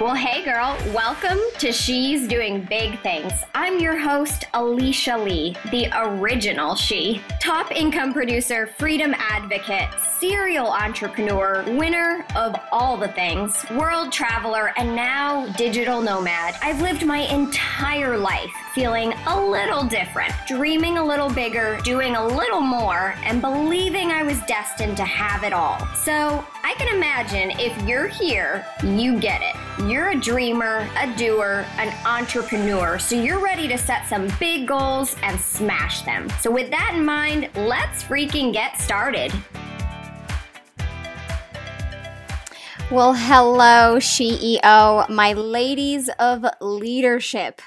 Well, hey girl, welcome to She's Doing Big Things. I'm your host, Alicia Lee, the original She. Top income producer, freedom advocate, serial entrepreneur, winner of all the things, world traveler, and now digital nomad. I've lived my entire life feeling a little different, dreaming a little bigger, doing a little more, and believing I was destined to have it all. So I can imagine if you're here, you get it. You're a dreamer, a doer, an entrepreneur, so you're ready to set some big goals and smash them. So, with that in mind, let's freaking get started. Well, hello, CEO, my ladies of leadership.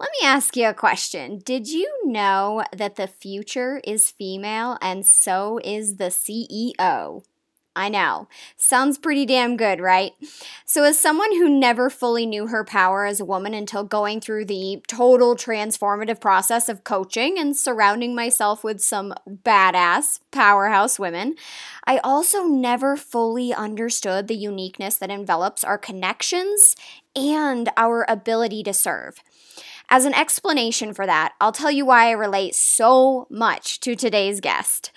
Let me ask you a question. Did you know that the future is female and so is the CEO? I know. Sounds pretty damn good, right? So, as someone who never fully knew her power as a woman until going through the total transformative process of coaching and surrounding myself with some badass powerhouse women, I also never fully understood the uniqueness that envelops our connections and our ability to serve. As an explanation for that, I'll tell you why I relate so much to today's guest.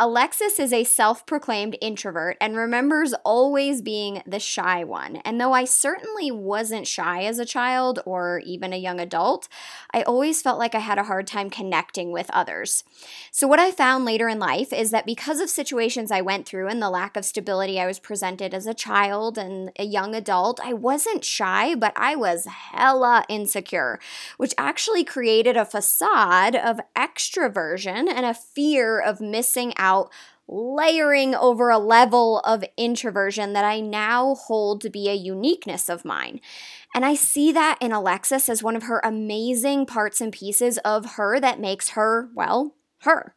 Alexis is a self proclaimed introvert and remembers always being the shy one. And though I certainly wasn't shy as a child or even a young adult, I always felt like I had a hard time connecting with others. So, what I found later in life is that because of situations I went through and the lack of stability I was presented as a child and a young adult, I wasn't shy, but I was hella insecure, which actually created a facade of extroversion and a fear of missing out out layering over a level of introversion that I now hold to be a uniqueness of mine. And I see that in Alexis as one of her amazing parts and pieces of her that makes her, well, her.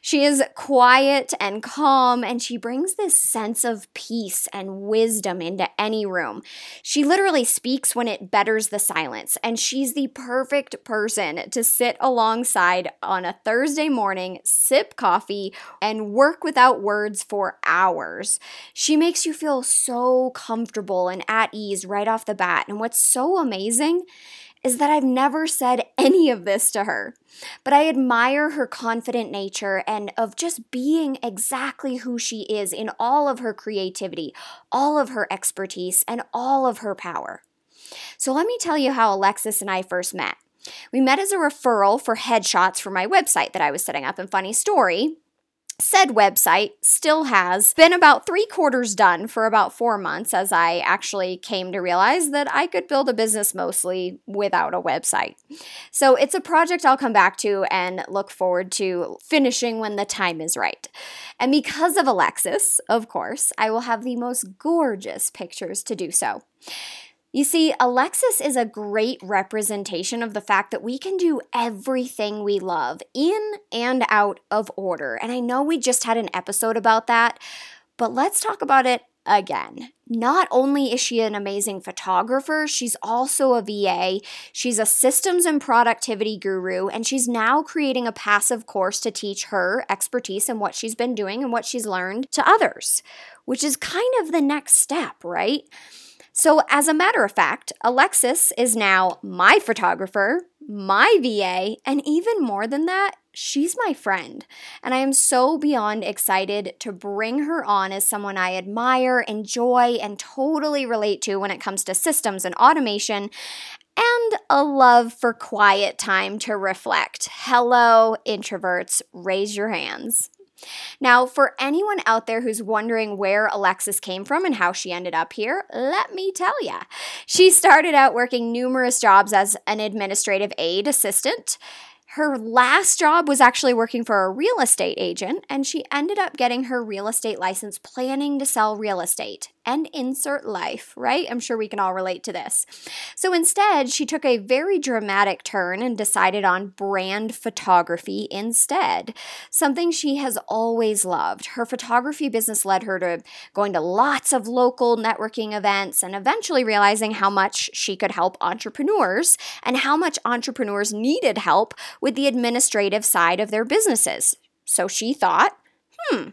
She is quiet and calm, and she brings this sense of peace and wisdom into any room. She literally speaks when it betters the silence, and she's the perfect person to sit alongside on a Thursday morning, sip coffee, and work without words for hours. She makes you feel so comfortable and at ease right off the bat. And what's so amazing is that I've never said any of this to her. But I admire her confident nature and of just being exactly who she is in all of her creativity, all of her expertise, and all of her power. So let me tell you how Alexis and I first met. We met as a referral for headshots for my website that I was setting up. And funny story, Said website still has been about three quarters done for about four months as I actually came to realize that I could build a business mostly without a website. So it's a project I'll come back to and look forward to finishing when the time is right. And because of Alexis, of course, I will have the most gorgeous pictures to do so. You see, Alexis is a great representation of the fact that we can do everything we love in and out of order. And I know we just had an episode about that, but let's talk about it again. Not only is she an amazing photographer, she's also a VA. She's a systems and productivity guru, and she's now creating a passive course to teach her expertise and what she's been doing and what she's learned to others, which is kind of the next step, right? So, as a matter of fact, Alexis is now my photographer, my VA, and even more than that, she's my friend. And I am so beyond excited to bring her on as someone I admire, enjoy, and totally relate to when it comes to systems and automation. And a love for quiet time to reflect. Hello, introverts, raise your hands. Now, for anyone out there who's wondering where Alexis came from and how she ended up here, let me tell you. She started out working numerous jobs as an administrative aid assistant. Her last job was actually working for a real estate agent, and she ended up getting her real estate license planning to sell real estate and insert life, right? I'm sure we can all relate to this. So instead, she took a very dramatic turn and decided on brand photography instead, something she has always loved. Her photography business led her to going to lots of local networking events and eventually realizing how much she could help entrepreneurs and how much entrepreneurs needed help with the administrative side of their businesses. So she thought, hmm,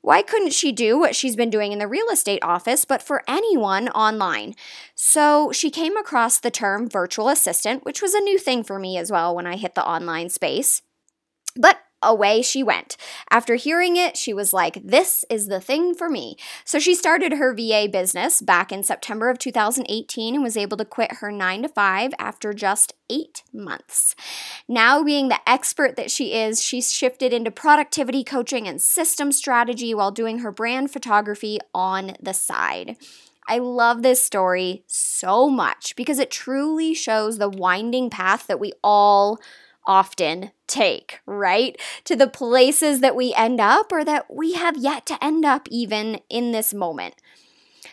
Why couldn't she do what she's been doing in the real estate office, but for anyone online? So she came across the term virtual assistant, which was a new thing for me as well when I hit the online space. But away she went. After hearing it, she was like, This is the thing for me. So she started her VA business back in September of 2018 and was able to quit her nine to five after just eight months. Now, being the expert that she is, she's shifted into productivity coaching and system strategy while doing her brand photography on the side. I love this story so much because it truly shows the winding path that we all often take, right? To the places that we end up or that we have yet to end up even in this moment.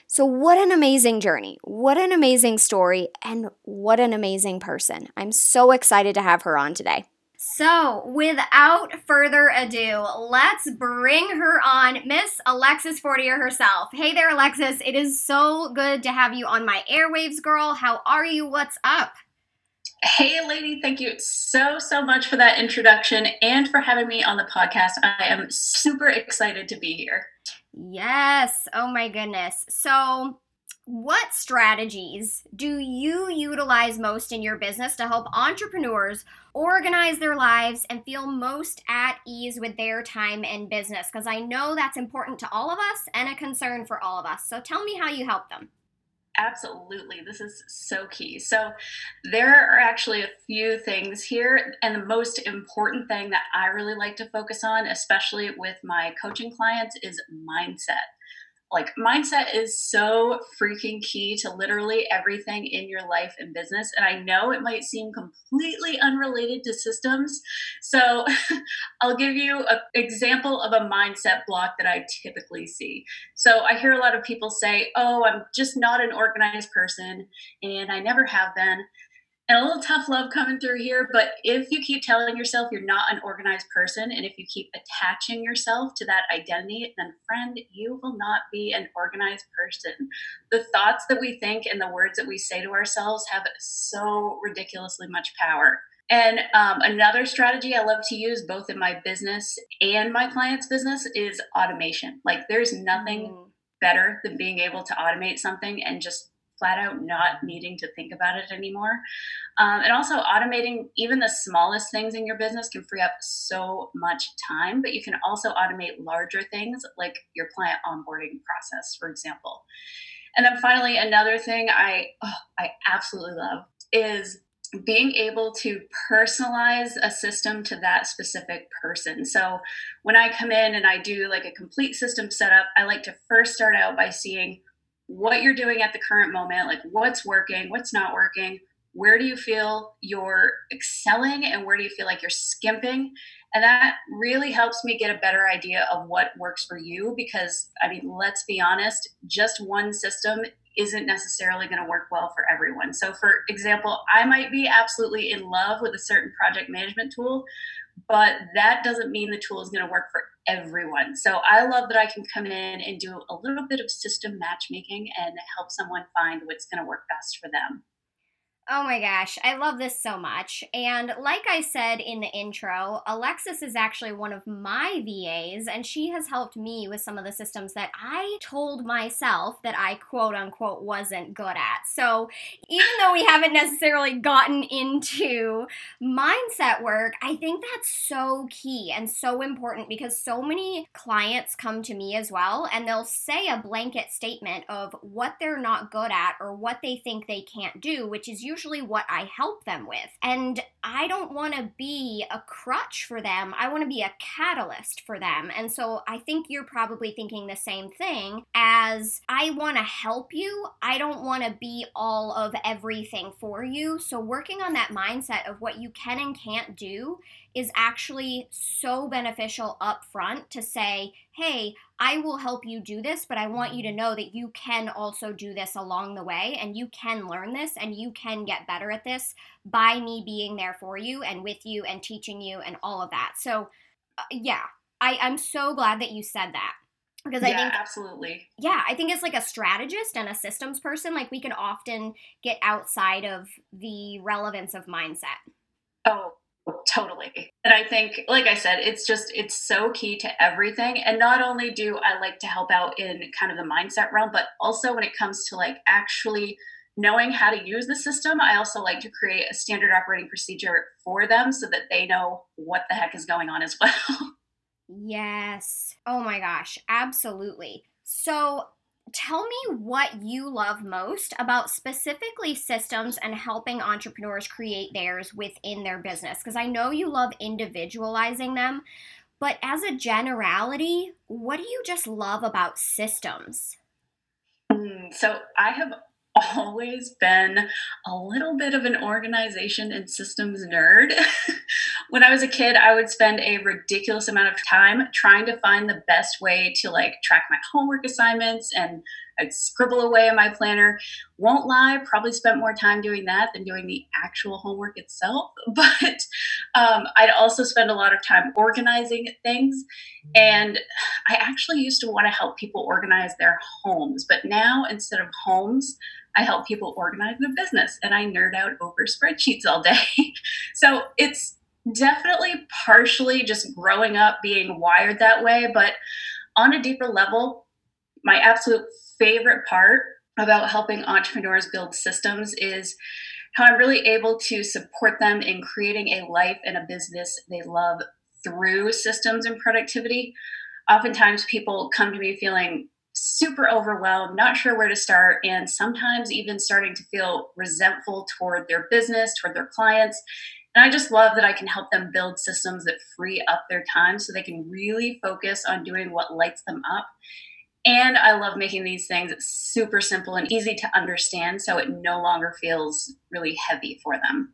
So, what an amazing journey. What an amazing story. And what an amazing person. I'm so excited to have her on today. So, without further ado, let's bring her on, Miss Alexis Fortier herself. Hey there, Alexis. It is so good to have you on my airwaves, girl. How are you? What's up? Hey, lady, thank you so, so much for that introduction and for having me on the podcast. I am super excited to be here. Yes. Oh, my goodness. So, what strategies do you utilize most in your business to help entrepreneurs organize their lives and feel most at ease with their time and business? Because I know that's important to all of us and a concern for all of us. So, tell me how you help them. Absolutely. This is so key. So, there are actually a few things here. And the most important thing that I really like to focus on, especially with my coaching clients, is mindset like mindset is so freaking key to literally everything in your life and business and i know it might seem completely unrelated to systems so i'll give you an example of a mindset block that i typically see. So i hear a lot of people say oh i'm just not an organized person and i never have been and a little tough love coming through here. But if you keep telling yourself you're not an organized person, and if you keep attaching yourself to that identity, then friend, you will not be an organized person. The thoughts that we think and the words that we say to ourselves have so ridiculously much power. And um, another strategy I love to use both in my business and my clients' business is automation. Like, there's nothing mm. better than being able to automate something and just flat out not needing to think about it anymore. Um, and also, automating even the smallest things in your business can free up so much time, but you can also automate larger things like your client onboarding process, for example. And then finally, another thing I oh, I absolutely love is being able to personalize a system to that specific person. So when I come in and I do like a complete system setup, I like to first start out by seeing what you're doing at the current moment, like what's working, what's not working, where do you feel you're excelling, and where do you feel like you're skimping. And that really helps me get a better idea of what works for you because, I mean, let's be honest, just one system isn't necessarily going to work well for everyone. So, for example, I might be absolutely in love with a certain project management tool, but that doesn't mean the tool is going to work for everyone. So I love that I can come in and do a little bit of system matchmaking and help someone find what's going to work best for them. Oh my gosh, I love this so much. And like I said in the intro, Alexis is actually one of my VAs, and she has helped me with some of the systems that I told myself that I quote unquote wasn't good at. So even though we haven't necessarily gotten into mindset work, I think that's so key and so important because so many clients come to me as well and they'll say a blanket statement of what they're not good at or what they think they can't do, which is usually usually what I help them with. And I don't want to be a crutch for them. I want to be a catalyst for them. And so I think you're probably thinking the same thing as I want to help you. I don't want to be all of everything for you. So working on that mindset of what you can and can't do is actually so beneficial up front to say, hey, I will help you do this, but I want you to know that you can also do this along the way and you can learn this and you can get better at this by me being there for you and with you and teaching you and all of that. So, uh, yeah, I, I'm so glad that you said that because I think absolutely. Yeah, I think as like a strategist and a systems person, like we can often get outside of the relevance of mindset. Oh, Totally. And I think, like I said, it's just, it's so key to everything. And not only do I like to help out in kind of the mindset realm, but also when it comes to like actually knowing how to use the system, I also like to create a standard operating procedure for them so that they know what the heck is going on as well. Yes. Oh my gosh, absolutely. So, tell me what you love most about specifically systems and helping entrepreneurs create theirs within their business because I know you love individualizing them, but as a generality, what do you just love about systems? Mm, so I have always been a little bit of an organization and systems nerd. when I was a kid, I would spend a ridiculous amount of time trying to find the best way to like track my homework assignments and I'd scribble away in my planner. Won't lie, probably spent more time doing that than doing the actual homework itself. But um, I'd also spend a lot of time organizing things. And I actually used to want to help people organize their homes. But now, instead of homes, I help people organize their business and I nerd out over spreadsheets all day. so it's definitely partially just growing up being wired that way. But on a deeper level, my absolute favorite part about helping entrepreneurs build systems is how I'm really able to support them in creating a life and a business they love through systems and productivity. Oftentimes, people come to me feeling super overwhelmed, not sure where to start, and sometimes even starting to feel resentful toward their business, toward their clients. And I just love that I can help them build systems that free up their time so they can really focus on doing what lights them up. And I love making these things super simple and easy to understand so it no longer feels really heavy for them.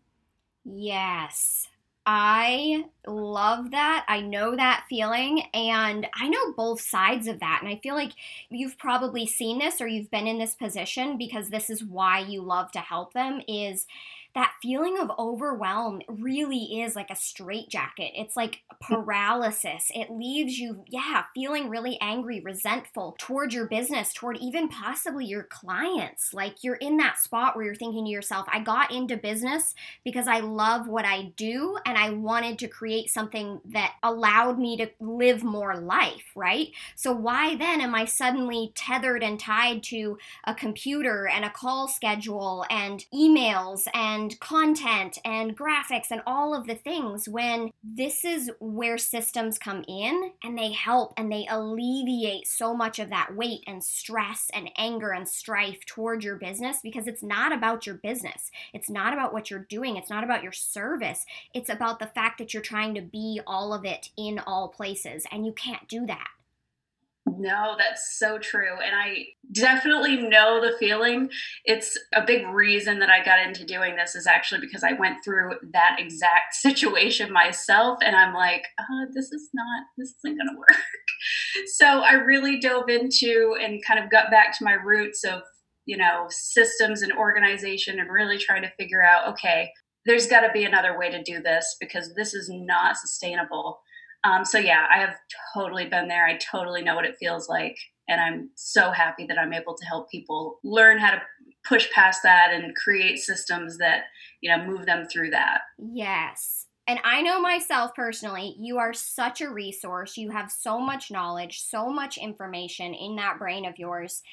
Yes. I love that. I know that feeling and I know both sides of that. And I feel like you've probably seen this or you've been in this position because this is why you love to help them is that feeling of overwhelm really is like a straitjacket. It's like hmm. paralysis. It leaves you, yeah, feeling really angry, resentful toward your business, toward even possibly your clients. Like you're in that spot where you're thinking to yourself, I got into business because I love what I do and I wanted to create something that allowed me to live more life, right? So why then am I suddenly tethered and tied to a computer and a call schedule and emails and and content and graphics and all of the things when this is where systems come in and they help and they alleviate so much of that weight and stress and anger and strife toward your business because it's not about your business. It's not about what you're doing. It's not about your service. It's about the fact that you're trying to be all of it in all places and you can't do that. No, that's so true. And I definitely know the feeling. It's a big reason that I got into doing this is actually because I went through that exact situation myself. And I'm like, uh, this is not, this isn't going to work. so I really dove into and kind of got back to my roots of, you know, systems and organization and really trying to figure out, okay, there's got to be another way to do this because this is not sustainable. Um, so yeah, I have totally been there. I totally know what it feels like, and I'm so happy that I'm able to help people learn how to push past that and create systems that you know move them through that. Yes. And I know myself personally, you are such a resource. You have so much knowledge, so much information in that brain of yours.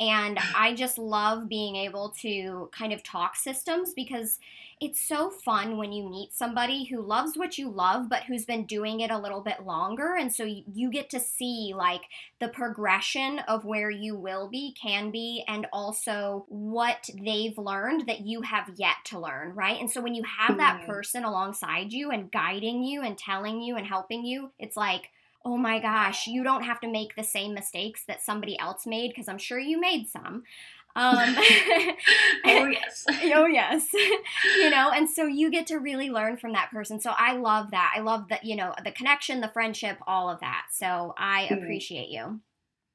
And I just love being able to kind of talk systems because it's so fun when you meet somebody who loves what you love, but who's been doing it a little bit longer. And so you get to see like the progression of where you will be, can be, and also what they've learned that you have yet to learn, right? And so when you have that mm-hmm. person alongside you and guiding you and telling you and helping you, it's like, oh my gosh, you don't have to make the same mistakes that somebody else made because I'm sure you made some. Um, oh yes. oh yes. you know, and so you get to really learn from that person. So I love that. I love that, you know, the connection, the friendship, all of that. So I mm. appreciate you.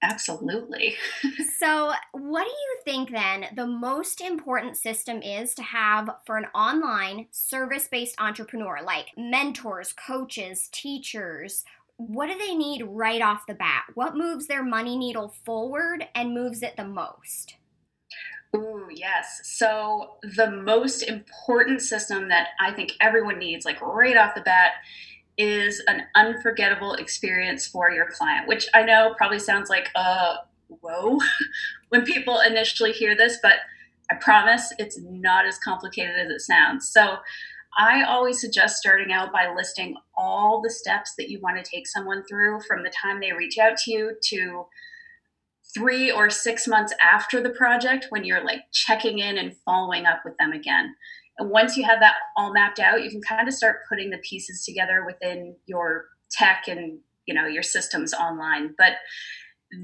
Absolutely. so, what do you think then the most important system is to have for an online service based entrepreneur, like mentors, coaches, teachers, what do they need right off the bat? What moves their money needle forward and moves it the most? Ooh, yes. So, the most important system that I think everyone needs, like right off the bat, is an unforgettable experience for your client, which I know probably sounds like, uh, whoa, when people initially hear this, but I promise it's not as complicated as it sounds. So, I always suggest starting out by listing all the steps that you want to take someone through from the time they reach out to you to three or six months after the project when you're like checking in and following up with them again. And once you have that all mapped out, you can kind of start putting the pieces together within your tech and you know your systems online. But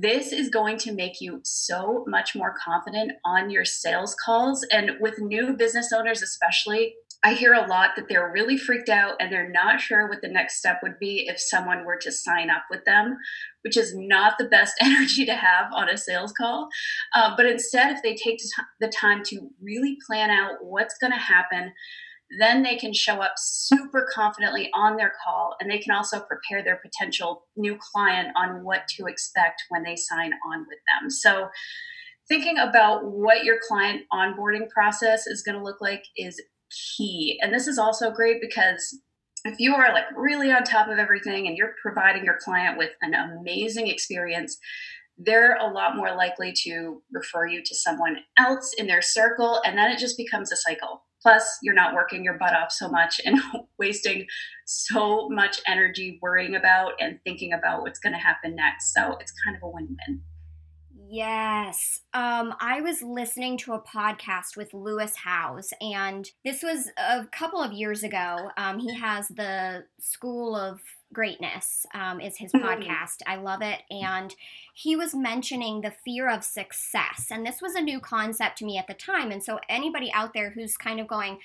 this is going to make you so much more confident on your sales calls and with new business owners especially I hear a lot that they're really freaked out and they're not sure what the next step would be if someone were to sign up with them, which is not the best energy to have on a sales call. Uh, but instead, if they take the time to really plan out what's going to happen, then they can show up super confidently on their call and they can also prepare their potential new client on what to expect when they sign on with them. So, thinking about what your client onboarding process is going to look like is key. And this is also great because if you are like really on top of everything and you're providing your client with an amazing experience, they're a lot more likely to refer you to someone else in their circle. And then it just becomes a cycle. Plus, you're not working your butt off so much and wasting so much energy worrying about and thinking about what's going to happen next. So it's kind of a win win. Yes. Um, I was listening to a podcast with Lewis Howes, and this was a couple of years ago. Um, he has the School of Greatness, um, is his mm-hmm. podcast. I love it. And he was mentioning the fear of success. And this was a new concept to me at the time. And so, anybody out there who's kind of going,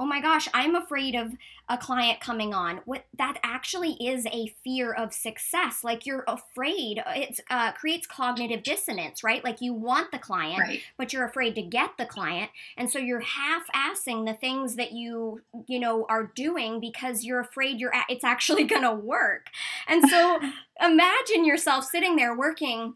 oh my gosh, I'm afraid of a client coming on. What that actually is a fear of success. Like you're afraid. It uh, creates cognitive dissonance, right? Like you want the client, right. but you're afraid to get the client, and so you're half-assing the things that you you know are doing because you're afraid you're a- it's actually going to work. And so imagine yourself sitting there working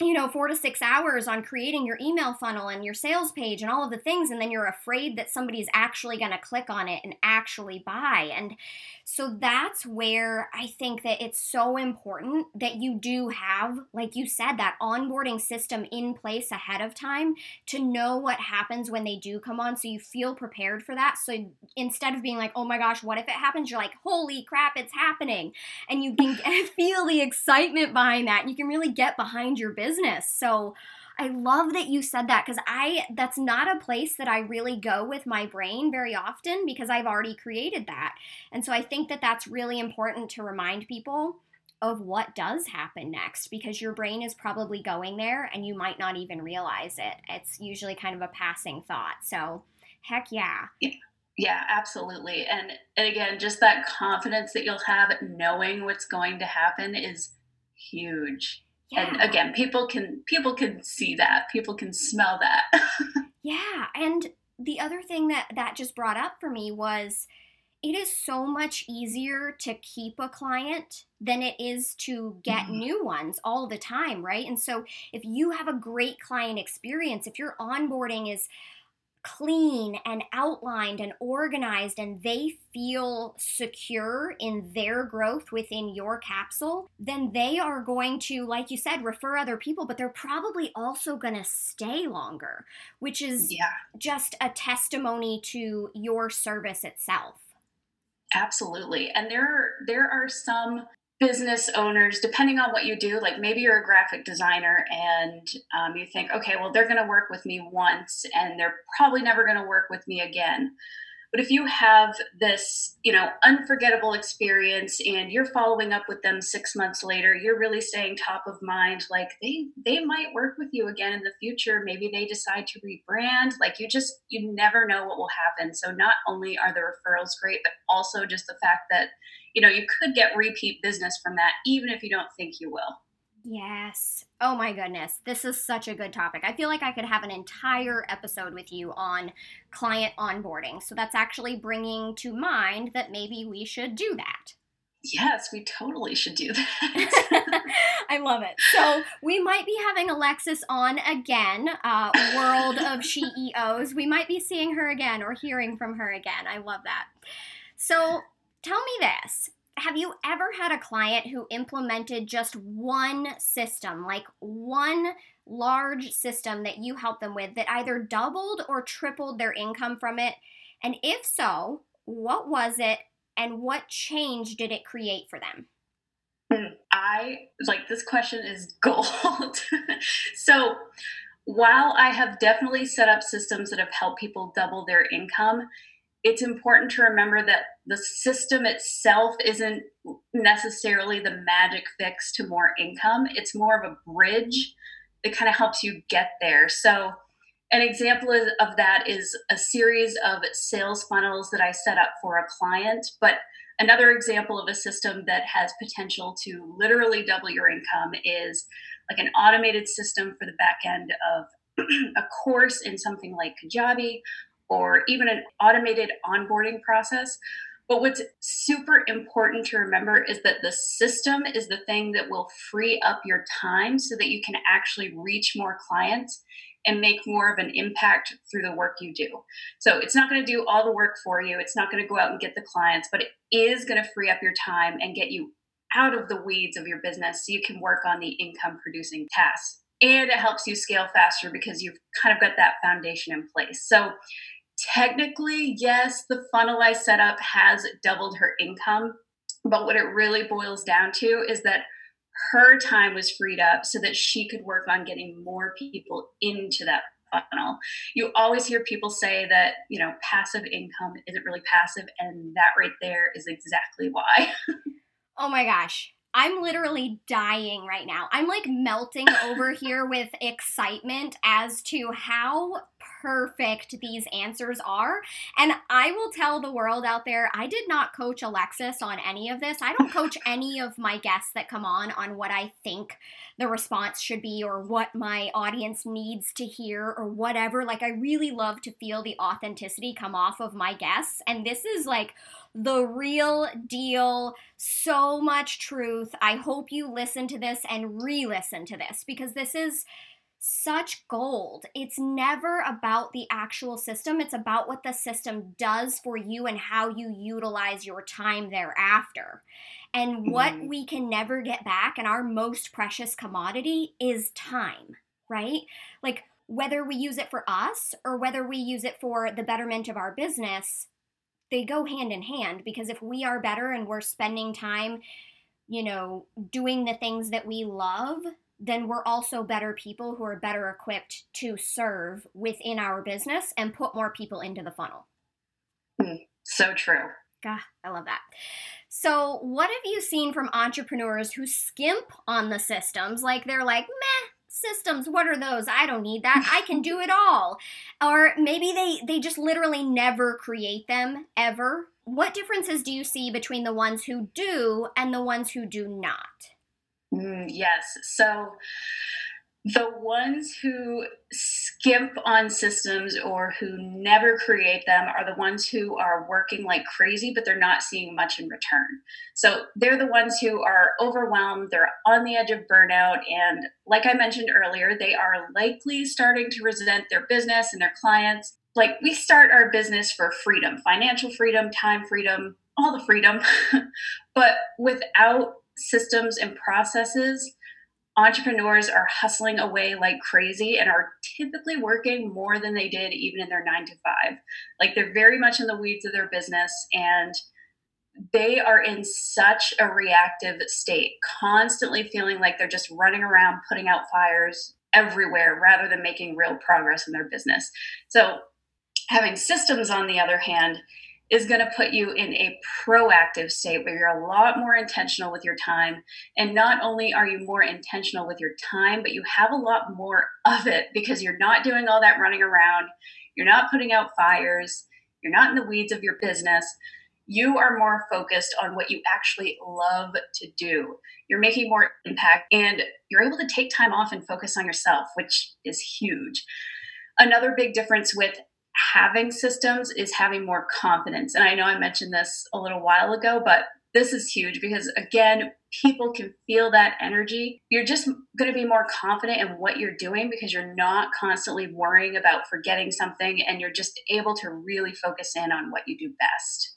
you know, four to six hours on creating your email funnel and your sales page and all of the things, and then you're afraid that somebody's actually going to click on it and actually buy. And so that's where I think that it's so important that you do have, like you said, that onboarding system in place ahead of time to know what happens when they do come on so you feel prepared for that. So instead of being like, oh my gosh, what if it happens? You're like, holy crap, it's happening. And you can feel the excitement behind that. You can really get behind your business. So, I love that you said that because I that's not a place that I really go with my brain very often because I've already created that. And so I think that that's really important to remind people of what does happen next because your brain is probably going there and you might not even realize it. It's usually kind of a passing thought. So, heck yeah. Yeah. Yeah, absolutely. And and again, just that confidence that you'll have knowing what's going to happen is huge yeah. and again people can people can see that people can smell that yeah and the other thing that that just brought up for me was it is so much easier to keep a client than it is to get mm-hmm. new ones all the time, right? And so if you have a great client experience, if your onboarding is clean and outlined and organized and they feel secure in their growth within your capsule, then they are going to, like you said, refer other people, but they're probably also going to stay longer, which is yeah. just a testimony to your service itself. Absolutely. And there there are some business owners, depending on what you do, like maybe you're a graphic designer and um, you think, okay, well, they're going to work with me once and they're probably never going to work with me again. But if you have this, you know, unforgettable experience and you're following up with them six months later, you're really staying top of mind. Like they they might work with you again in the future. Maybe they decide to rebrand. Like you just you never know what will happen. So not only are the referrals great, but also just the fact that you know you could get repeat business from that, even if you don't think you will. Yes. Oh my goodness. This is such a good topic. I feel like I could have an entire episode with you on client onboarding. So that's actually bringing to mind that maybe we should do that. Yes, we totally should do that. I love it. So we might be having Alexis on again, uh, World of CEOs. We might be seeing her again or hearing from her again. I love that. So tell me this. Have you ever had a client who implemented just one system, like one large system that you helped them with that either doubled or tripled their income from it? And if so, what was it and what change did it create for them? Hmm, I like this question is gold. so, while I have definitely set up systems that have helped people double their income, it's important to remember that the system itself isn't necessarily the magic fix to more income. It's more of a bridge that kind of helps you get there. So, an example of that is a series of sales funnels that I set up for a client. But another example of a system that has potential to literally double your income is like an automated system for the back end of a course in something like Kajabi or even an automated onboarding process. But what's super important to remember is that the system is the thing that will free up your time so that you can actually reach more clients and make more of an impact through the work you do. So it's not going to do all the work for you. It's not going to go out and get the clients, but it is going to free up your time and get you out of the weeds of your business so you can work on the income producing tasks. And it helps you scale faster because you've kind of got that foundation in place. So technically, yes, the funnel I set up has doubled her income. But what it really boils down to is that her time was freed up so that she could work on getting more people into that funnel. You always hear people say that, you know, passive income isn't really passive, and that right there is exactly why. oh my gosh. I'm literally dying right now. I'm like melting over here with excitement as to how perfect these answers are. And I will tell the world out there, I did not coach Alexis on any of this. I don't coach any of my guests that come on on what I think the response should be or what my audience needs to hear or whatever. Like, I really love to feel the authenticity come off of my guests. And this is like, the real deal. So much truth. I hope you listen to this and re listen to this because this is such gold. It's never about the actual system, it's about what the system does for you and how you utilize your time thereafter. And what mm-hmm. we can never get back, and our most precious commodity, is time, right? Like, whether we use it for us or whether we use it for the betterment of our business, they go hand in hand because if we are better and we're spending time, you know, doing the things that we love, then we're also better people who are better equipped to serve within our business and put more people into the funnel. Mm, so true. God, I love that. So, what have you seen from entrepreneurs who skimp on the systems? Like they're like, meh, systems what are those i don't need that i can do it all or maybe they they just literally never create them ever what differences do you see between the ones who do and the ones who do not mm, yes so the ones who skimp on systems or who never create them are the ones who are working like crazy, but they're not seeing much in return. So they're the ones who are overwhelmed, they're on the edge of burnout. And like I mentioned earlier, they are likely starting to resent their business and their clients. Like we start our business for freedom, financial freedom, time freedom, all the freedom. but without systems and processes, entrepreneurs are hustling away like crazy and are typically working more than they did even in their nine to five. Like they're very much in the weeds of their business and they are in such a reactive state, constantly feeling like they're just running around putting out fires everywhere rather than making real progress in their business. So, having systems, on the other hand, is going to put you in a proactive state where you're a lot more intentional with your time. And not only are you more intentional with your time, but you have a lot more of it because you're not doing all that running around. You're not putting out fires. You're not in the weeds of your business. You are more focused on what you actually love to do. You're making more impact and you're able to take time off and focus on yourself, which is huge. Another big difference with having systems is having more confidence. And I know I mentioned this a little while ago, but this is huge because again people can feel that energy you're just going to be more confident in what you're doing because you're not constantly worrying about forgetting something and you're just able to really focus in on what you do best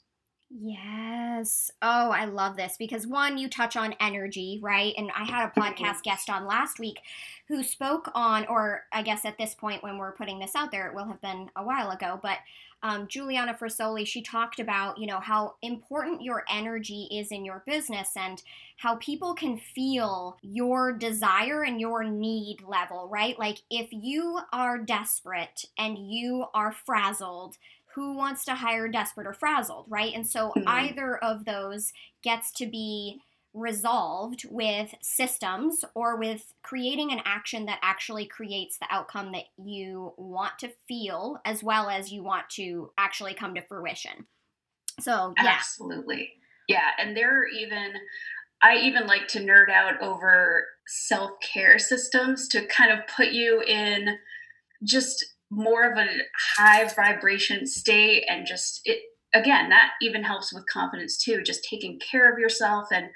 Yes. Oh, I love this because one, you touch on energy, right? And I had a podcast guest on last week who spoke on, or I guess at this point when we're putting this out there, it will have been a while ago, but um, Juliana Frasoli, she talked about, you know, how important your energy is in your business and how people can feel your desire and your need level, right? Like if you are desperate and you are frazzled, who wants to hire desperate or frazzled, right? And so Mhm. either of those gets to be resolved with systems or with creating an action that actually creates the outcome that you want to feel as well as you want to actually come to fruition. So, yeah. Absolutely. Yeah. And there are even, I even like to nerd out over self care systems to kind of put you in just more of a high vibration state and just it, again, that even helps with confidence too, just taking care of yourself. And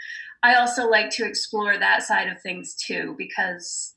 I also like to explore that side of things too, because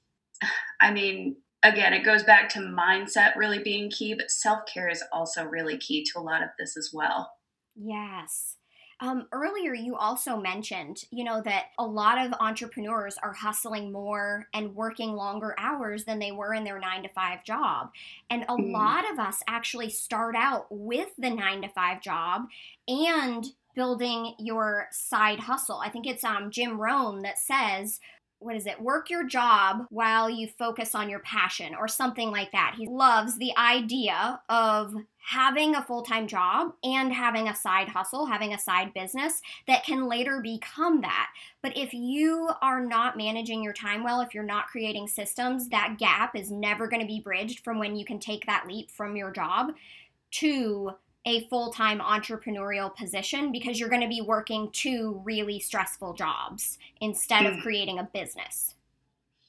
I mean, again, it goes back to mindset really being key, but self care is also really key to a lot of this as well. Yes. Um, earlier, you also mentioned, you know, that a lot of entrepreneurs are hustling more and working longer hours than they were in their nine to five job. And a Mm, lot of us actually start out with the nine to five job and building your side hustle. I think it's um, Jim Rohn that says, what is it? Work your job while you focus on your passion or something like that. He loves the idea of having a full time job and having a side hustle, having a side business that can later become that. But if you are not managing your time well, if you're not creating systems, that gap is never going to be bridged from when you can take that leap from your job to a full time entrepreneurial position because you're going to be working two really stressful jobs instead of mm. creating a business.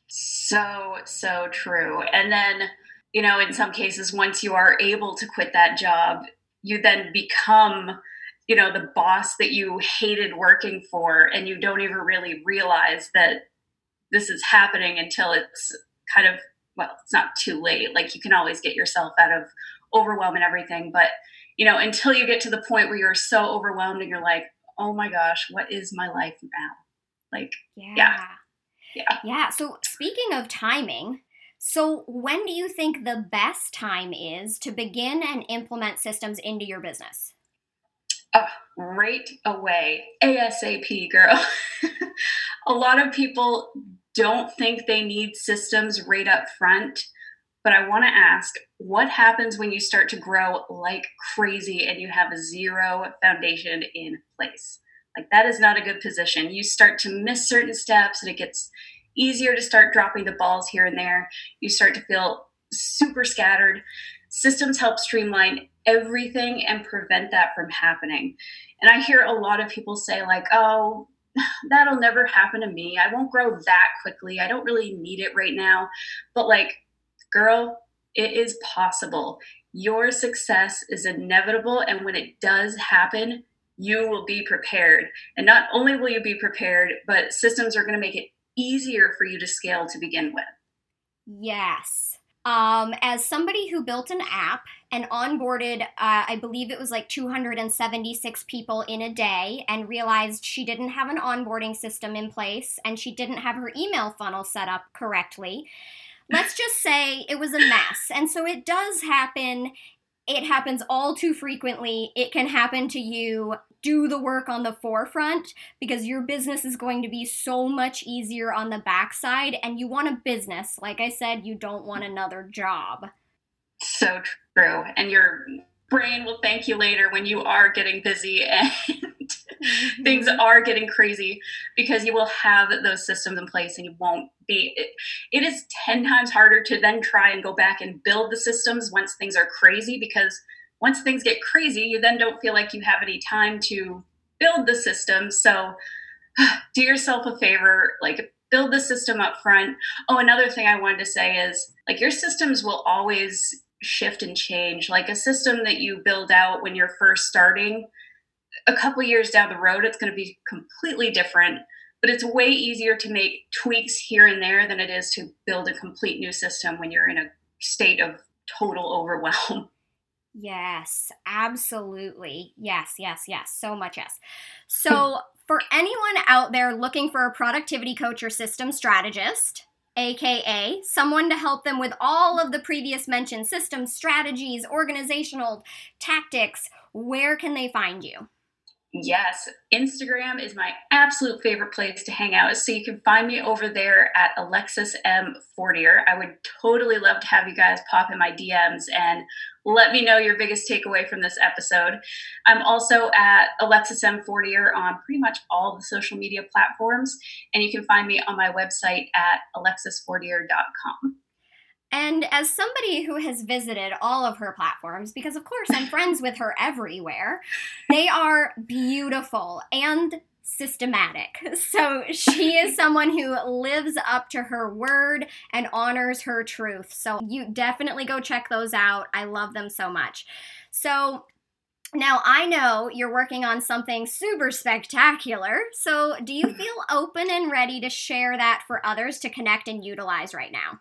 So, so true. And then, you know, in some cases, once you are able to quit that job, you then become, you know, the boss that you hated working for, and you don't even really realize that this is happening until it's kind of, well, it's not too late. Like you can always get yourself out of overwhelm and everything. But, you know, until you get to the point where you're so overwhelmed and you're like, oh my gosh, what is my life now? Like, Yeah. yeah, yeah. Yeah. So, speaking of timing, so when do you think the best time is to begin and implement systems into your business? Oh, right away. ASAP, girl. a lot of people don't think they need systems right up front. But I want to ask what happens when you start to grow like crazy and you have zero foundation in place? Like, that is not a good position. You start to miss certain steps and it gets easier to start dropping the balls here and there. You start to feel super scattered. Systems help streamline everything and prevent that from happening. And I hear a lot of people say, like, oh, that'll never happen to me. I won't grow that quickly. I don't really need it right now. But, like, girl, it is possible. Your success is inevitable. And when it does happen, you will be prepared. And not only will you be prepared, but systems are going to make it easier for you to scale to begin with. Yes. Um, as somebody who built an app and onboarded, uh, I believe it was like 276 people in a day, and realized she didn't have an onboarding system in place and she didn't have her email funnel set up correctly. Let's just say it was a mess. And so it does happen. It happens all too frequently. It can happen to you. Do the work on the forefront because your business is going to be so much easier on the backside. And you want a business. Like I said, you don't want another job. So true. And your brain will thank you later when you are getting busy and things Mhm. are getting crazy because you will have those systems in place and you won't be it, it is 10 times harder to then try and go back and build the systems once things are crazy because once things get crazy you then don't feel like you have any time to build the system so do yourself a favor like build the system up front oh another thing i wanted to say is like your systems will always shift and change like a system that you build out when you're first starting a couple years down the road, it's going to be completely different. But it's way easier to make tweaks here and there than it is to build a complete new system when you're in a state of total overwhelm. Yes, absolutely. Yes, yes, yes. So much yes. So, for anyone out there looking for a productivity coach or system strategist, aka someone to help them with all of the previous mentioned systems, strategies, organizational tactics, where can they find you? Yes, Instagram is my absolute favorite place to hang out. So you can find me over there at Alexis M. Fortier. I would totally love to have you guys pop in my DMs and let me know your biggest takeaway from this episode. I'm also at Alexis M. Fortier on pretty much all the social media platforms, and you can find me on my website at alexisfortier.com. And as somebody who has visited all of her platforms, because of course I'm friends with her everywhere, they are beautiful and systematic. So she is someone who lives up to her word and honors her truth. So you definitely go check those out. I love them so much. So now, I know you're working on something super spectacular. So, do you feel open and ready to share that for others to connect and utilize right now?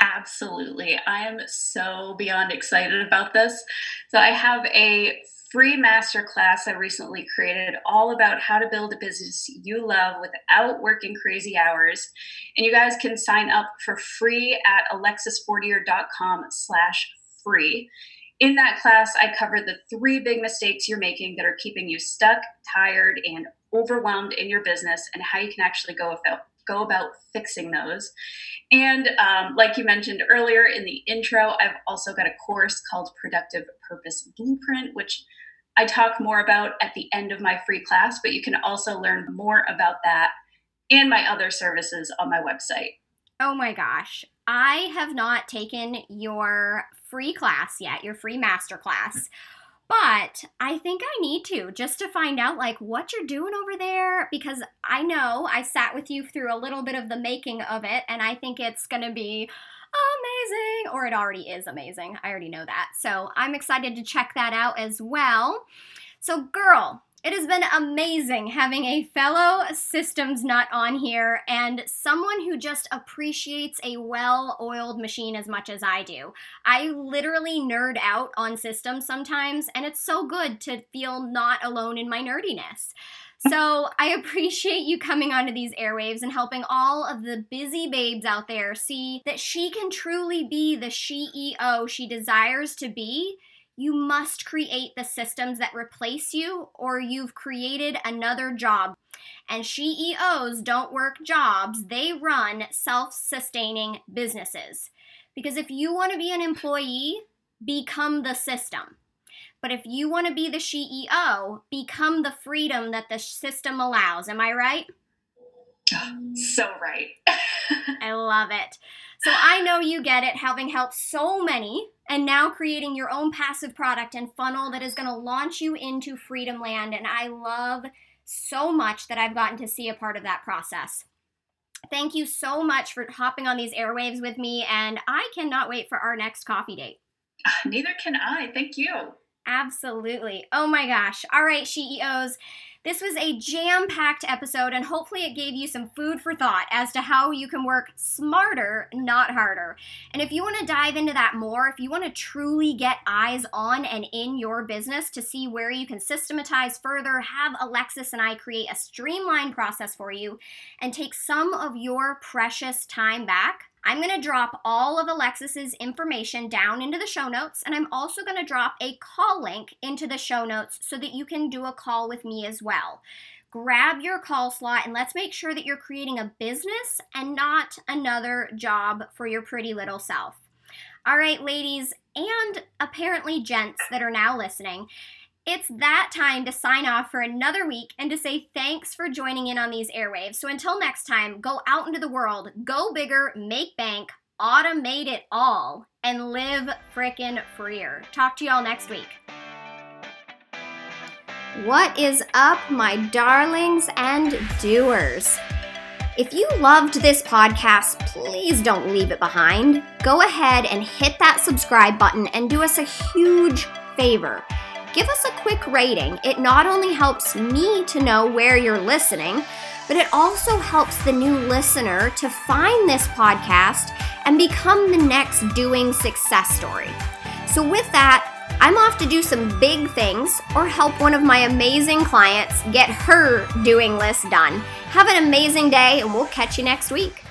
Absolutely. I am so beyond excited about this. So, I have a free masterclass I recently created all about how to build a business you love without working crazy hours. And you guys can sign up for free at alexisfortier.com slash free. In that class, I cover the three big mistakes you're making that are keeping you stuck, tired, and overwhelmed in your business and how you can actually go about go about fixing those. And um, like you mentioned earlier in the intro, I've also got a course called Productive Purpose Blueprint, which I talk more about at the end of my free class, but you can also learn more about that and my other services on my website. Oh my gosh. I have not taken your free class yet, your free master class. But I think I need to just to find out like what you're doing over there because I know I sat with you through a little bit of the making of it and I think it's going to be amazing or it already is amazing. I already know that. So, I'm excited to check that out as well. So, girl, it has been amazing having a fellow systems nut on here and someone who just appreciates a well oiled machine as much as I do. I literally nerd out on systems sometimes, and it's so good to feel not alone in my nerdiness. So I appreciate you coming onto these airwaves and helping all of the busy babes out there see that she can truly be the CEO she desires to be you must create the systems that replace you, or you've created another job. And CEOs don't work jobs, they run self sustaining businesses. Because if you want to be an employee, become the system. But if you want to be the CEO, become the freedom that the system allows. Am I right? So right. I love it. So I know you get it, having helped so many, and now creating your own passive product and funnel that is going to launch you into freedom land. And I love so much that I've gotten to see a part of that process. Thank you so much for hopping on these airwaves with me, and I cannot wait for our next coffee date. Neither can I. Thank you. Absolutely. Oh my gosh. All right, CEOs. This was a jam packed episode, and hopefully, it gave you some food for thought as to how you can work smarter, not harder. And if you want to dive into that more, if you want to truly get eyes on and in your business to see where you can systematize further, have Alexis and I create a streamlined process for you and take some of your precious time back I'm going to drop all of Alexis's information down into the show notes, and I'm also going to drop a call link into the show notes so that you can do a call with me as well. Grab your call slot and let's make sure that you're creating a business and not another job for your pretty little self. All right, ladies, and apparently gents that are now listening, it's that time to sign off for another week and to say thanks for joining in on these airwaves. So until next time, go out into the world, go bigger, make bank, automate it all, and live frickin' freer. Talk to y'all next week. What is up, my darlings and doers? If you loved this podcast, please don't leave it behind. Go ahead and hit that subscribe button and do us a huge favor give us a quick rating. It not only helps me to know where you're listening, but it also helps the new listener to find this podcast and become the next doing success story. So, with that, I'm off to do some big things or help one of my amazing clients get her doing list done. Have an amazing day, and we'll catch you next week.